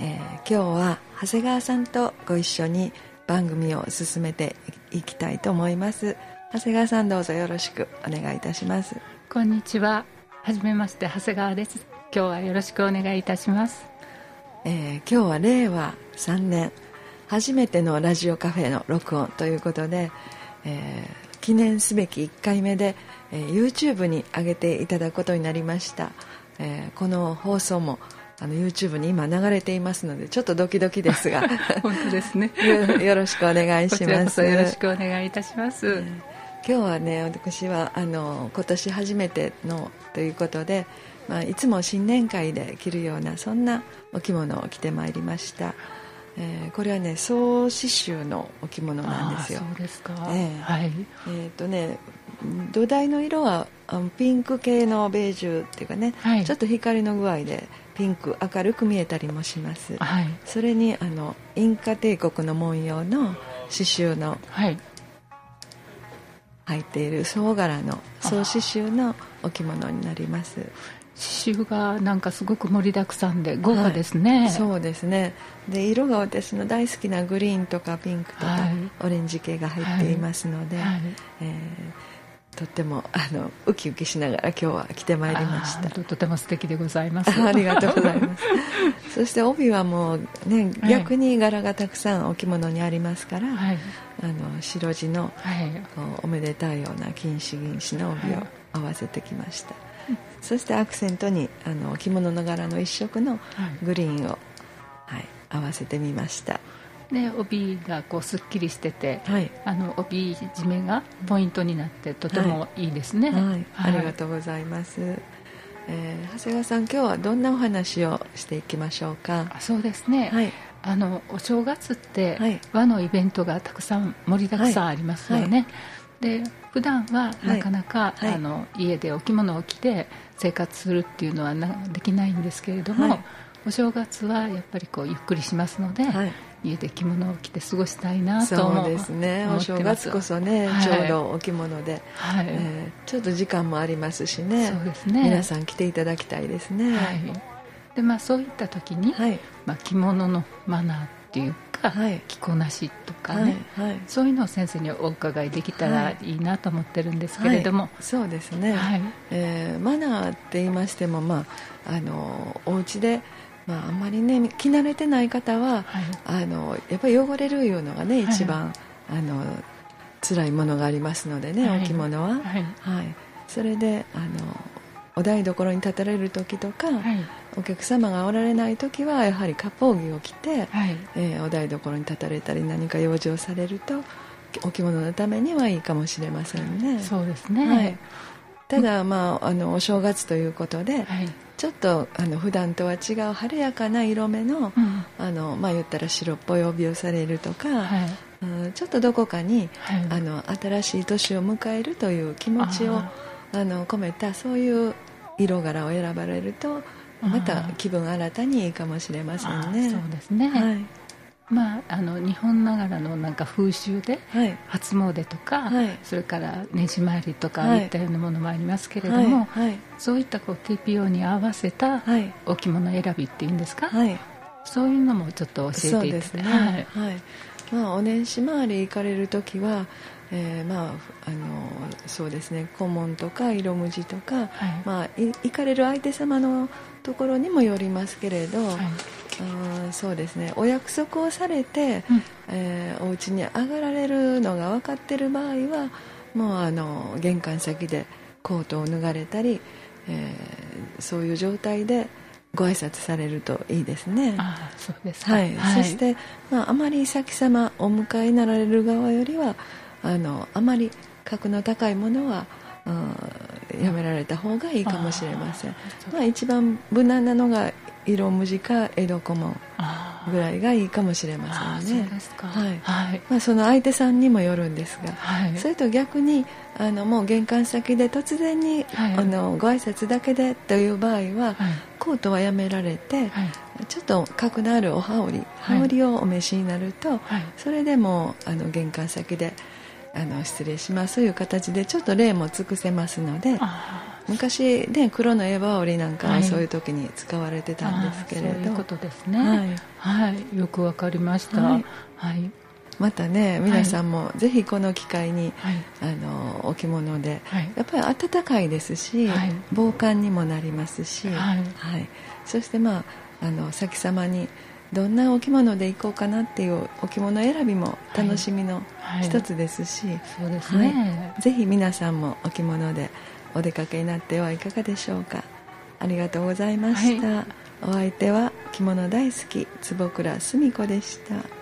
えー、今日は長谷川さんとご一緒に番組を進めていきたいと思います。長谷川さんどうぞよろしくお願いいたします。こんにちは。はじめまして長谷川です。今日はよろしくお願いいたします、えー、今日は令和3年。初めてのラジオカフェの録音ということで、えー、記念すべき1回目で、えー、YouTube に上げていただくことになりました、えー、この放送もあの YouTube に今流れていますのでちょっとドキドキですが。本当ですね。よろしくお願いします。よろしくお願いいたします、えー、今日はね私はあの今年初めてのということで、まあ、いつも新年会で着るようなそんなお着物を着てまいりました。えー、これはね総刺繍のお着物なんですよ。そうですか、えー、はい。えー、とね土台の色はピンク系のベージュっていうかね、はい、ちょっと光の具合でピンク明るく見えたりもします、はい、それにあのインカ帝国の文様の刺繍の、はい、入っている総柄の総刺繍のお着物になります。刺繍がなんかすごく盛りだくさんで豪華ですね、はい、そうですね。で色が私の大好きなグリーンとかピンクとか、オレンジ系が入っていますので、はい、えー、とってもあのウキウキしながら今日は着てまいりました。とても素敵でございます。ありがとうございます。そして帯はもうね逆に柄がたくさんお着物にありますから、はい、あの白地の、はい、おめでたいような金糸銀糸の帯を合わせてきました、そしてアクセントにあの着物の柄の一色のグリーンを、はい、合わせてみましたで帯がこうすっきりしてて、はい、あの帯締めがポイントになってとてもい。いですね、はい、はい、ありがとうございます、えー、長谷川さん今日はどんなお話をしていきましょうか？そうですね、はい、あのお正月って和のイベントがたくさん盛りだくさんありますよね、で普段はなかなか、はい、あの家でお着物を着て生活するっていうのはできないんですけれども、はい、お正月はやっぱりこうゆっくりしますので、はい、家で着物を着て過ごしたいなと思そうですね。お正月こそね、ちょうどお着物で、はい。えー、ちょっと時間もありますしね。そうですね。皆さん着ていただきたいですね、はい。でまあ、そういった時に、はい。まあ、着物のマナーっていうか、はい、着こなしとかね、はいはい、そういうのを先生にお伺いできたらいいなと思ってるんですけれども、はい、そうですね、はい。えー、マナーって言いましても、まあ、あのお家でまあ、あんまりね着慣れてない方は、はい、あのやっぱり汚れるいうのがね一番、あの辛いものがありますのでね、お着物は、はい。それであのお台所に立たれる時とか、お客様がおられない時はやはり割烹着を着て、はい、えー、お台所に立たれたり何か用事をされるとお着物のためにはいいかもしれませんね。そうですね、はい、ただ、まあ、あのお正月ということで、はい、ちょっとあの普段とは違う晴れやかな色目の,、あのまあ、言ったら白っぽい帯をされるとか、はい、うん、ちょっとどこかに、はい、あの新しい年を迎えるという気持ちをあの込めたそういう色柄を選ばれるとまた気分新たにいいかもしれませんね。そうですね、はいまあ、あの日本ながらのなんか風習で、はい、初詣とか、はい、それからねじ参りとか、い、ったようなものもありますけれども、はい、そういったこう TPO に合わせたお着物選びっていうんですか、そういうのもちょっと教えていただき、ね、はい。まあ、お年始回り行かれる時はえー、まああのそうですね。顧問とか色無地とか、はい、まあ、行かれる相手様のところにもよりますけれど、はい、あそうですね。お約束をされて、うん。えー、お家に上がられるのが分かっている場合はもうあの玄関先でコートを脱がれたり、えー、そういう状態でご挨拶されるといいですね。あそうですはい、はい、そして、まあ、あまり先様お迎えになられる側よりはあのあまり格の高いものは、うん、やめられた方がいいかもしれません。まあ、一番無難なのが色無地か江戸小紋ぐらいがいいかもしれませんね。まあその相手さんにもよるんですが、はい、それと逆にあのもう玄関先で突然に、はい、あのご挨拶だけでという場合は、コートはやめられて、ちょっと角のあるお羽織、羽織をお召しになると、それでもあの玄関先で。あの失礼しますという形でちょっと礼も尽くせますので昔ね黒のエバ織なんかはそういう時に使われてたんですけれど、はい、そういうことですね。はい、はい、よくわかりました、はい、はい、またね皆さんもぜひこの機会に、はい、あのお着物で、はい、やっぱり暖かいですし、はい、防寒にもなりますし、はい。そしてまああの先様にどんなお着物で行こうかなっていうお着物選びも楽しみの一つですし、はいはい、そうですね、ぜひ皆さんもお着物でお出かけになってはいかがでしょうか。ありがとうございました、お相手は着物大好き坪倉澄子でした